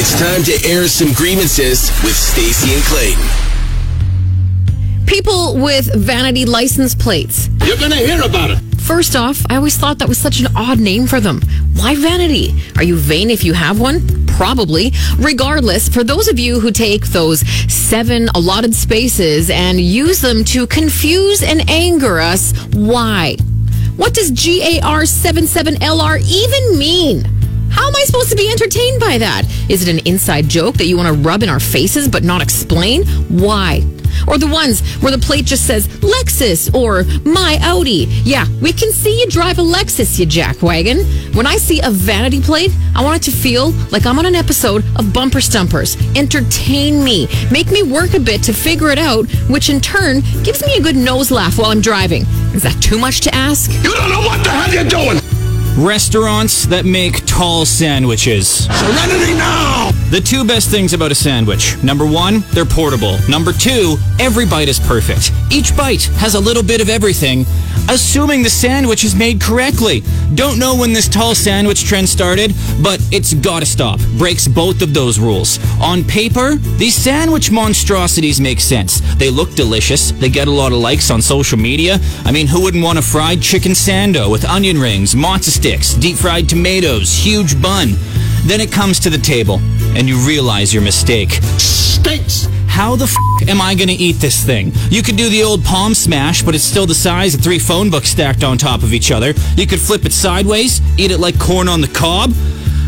It's time to air some grievances with Stacy and Clayton. People with vanity license plates. You're gonna hear about it. First off, I always thought that was such an odd name for them. Why vanity? Are you vain if you have one? Probably. Regardless, for those of you who take those seven allotted spaces and use them to confuse and anger us, why? What does GAR77LR even mean? How am I supposed to be entertained by that? Is it an inside joke that you want to rub in our faces but not explain? Why? Or the ones where the plate just says Lexus or my Audi. Yeah, we can see you drive a Lexus, you jackwagon. When I see a vanity plate, I want it to feel like I'm on an episode of Bumper Stumpers. Entertain me. Make me work a bit to figure it out, which in turn gives me a good nose laugh while I'm driving. Is that too much to ask? You don't know what the hell you're doing. Restaurants that make tall sandwiches. Serenity now. The two best things about a sandwich. Number one, they're portable. Number two, every bite is perfect. Each bite has a little bit of everything, assuming the sandwich is made correctly. Don't know when this tall sandwich trend started, but it's gotta stop. Breaks both of those rules. On paper, these sandwich monstrosities make sense. They look delicious. They get a lot of likes on social media. I mean, who wouldn't want a fried chicken sando with onion rings, mozza sticks, deep fried tomatoes, huge bun? Then it comes to the table, and you realize your mistake. Stinks. How the f am I gonna eat this thing? You could do the old palm smash, but it's still the size of three phone books stacked on top of each other. You could flip it sideways, eat it like corn on the cob.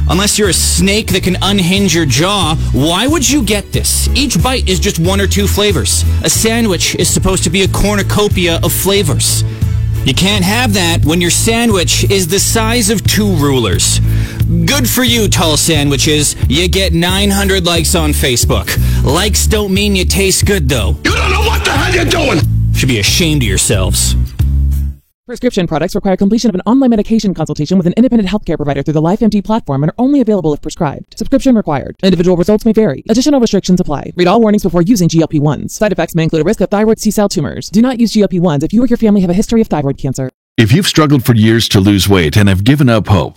Unless you're a snake that can unhinge your jaw, why would you get this? Each bite is just one or two flavors. A sandwich is supposed to be a cornucopia of flavors. You can't have that when your sandwich is the size of two rulers. Good for you, tall sandwiches. You get 900 likes on Facebook. Likes don't mean you taste good, though. You don't know what the hell you're doing. Should be ashamed of yourselves. Prescription products require completion of an online medication consultation with an independent healthcare provider through the LifeMD platform and are only available if prescribed. Subscription required. Individual results may vary. Additional restrictions apply. Read all warnings before using GLP-1s. Side effects may include a risk of thyroid C-cell tumors. Do not use GLP-1s if you or your family have a history of thyroid cancer. If you've struggled for years to lose weight and have given up hope,